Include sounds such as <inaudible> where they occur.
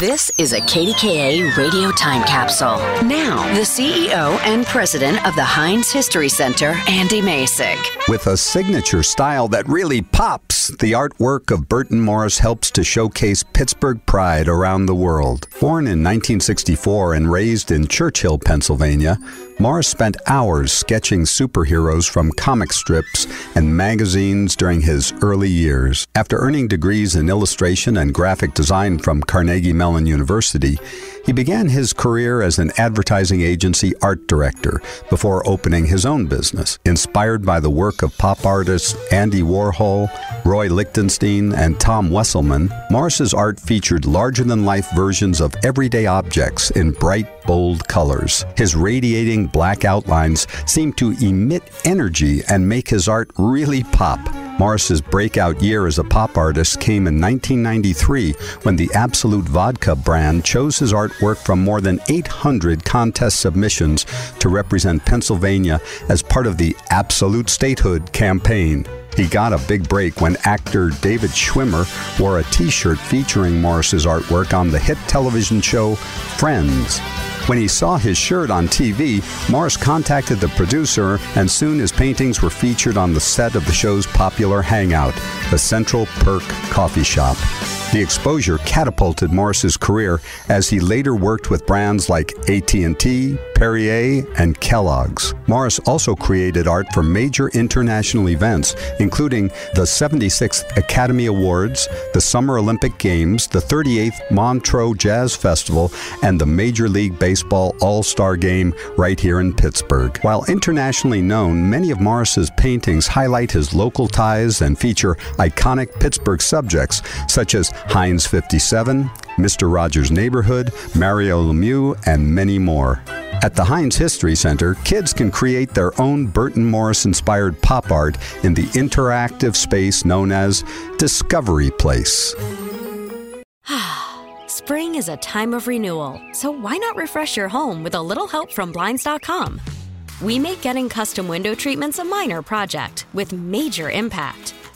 This is a KDKA radio time capsule. Now, the CEO and president of the Heinz History Center, Andy Masich. With a signature style that really pops, the artwork of Burton Morris helps to showcase Pittsburgh pride around the world. Born in 1964 and raised in Churchill, Pennsylvania, Morris spent hours sketching superheroes from comic strips and magazines during his early years. After earning degrees in illustration and graphic design from Carnegie Mellon University, he began his career as an advertising agency art director before opening his own business. Inspired by the work of pop artists Andy Warhol, Roy Lichtenstein, and Tom Wesselmann, Morris's art featured larger than life versions of everyday objects in bright, bold colors. His radiating black outlines seemed to emit energy and make his art really pop. Morris's breakout year as a pop artist came in 1993 when the Absolut Vodka brand chose his artwork from more than 800 contest submissions to represent Pennsylvania as part of the Absolut Statehood campaign. He got a big break when actor David Schwimmer wore a t shirt featuring Morris's artwork on the hit television show Friends. When he saw his shirt on TV, Morris contacted the producer, and soon his paintings were featured on the set of the show's popular hangout, the Central Perk Coffee Shop. The exposure catapulted Morris's career as he later worked with brands like AT&T, Perrier, and Kellogg's. Morris also created art for major international events, including the 76th Academy Awards, the Summer Olympic Games, the 38th Montreux Jazz Festival, and the Major League Baseball All-Star Game right here in Pittsburgh. While internationally known, many of Morris's paintings highlight his local ties and feature iconic Pittsburgh subjects such as Heinz 57, Mr. Rogers' Neighborhood, Mario Lemieux, and many more. At the Heinz History Center, kids can create their own Burton Morris inspired pop art in the interactive space known as Discovery Place. <sighs> Spring is a time of renewal, so why not refresh your home with a little help from Blinds.com? We make getting custom window treatments a minor project with major impact.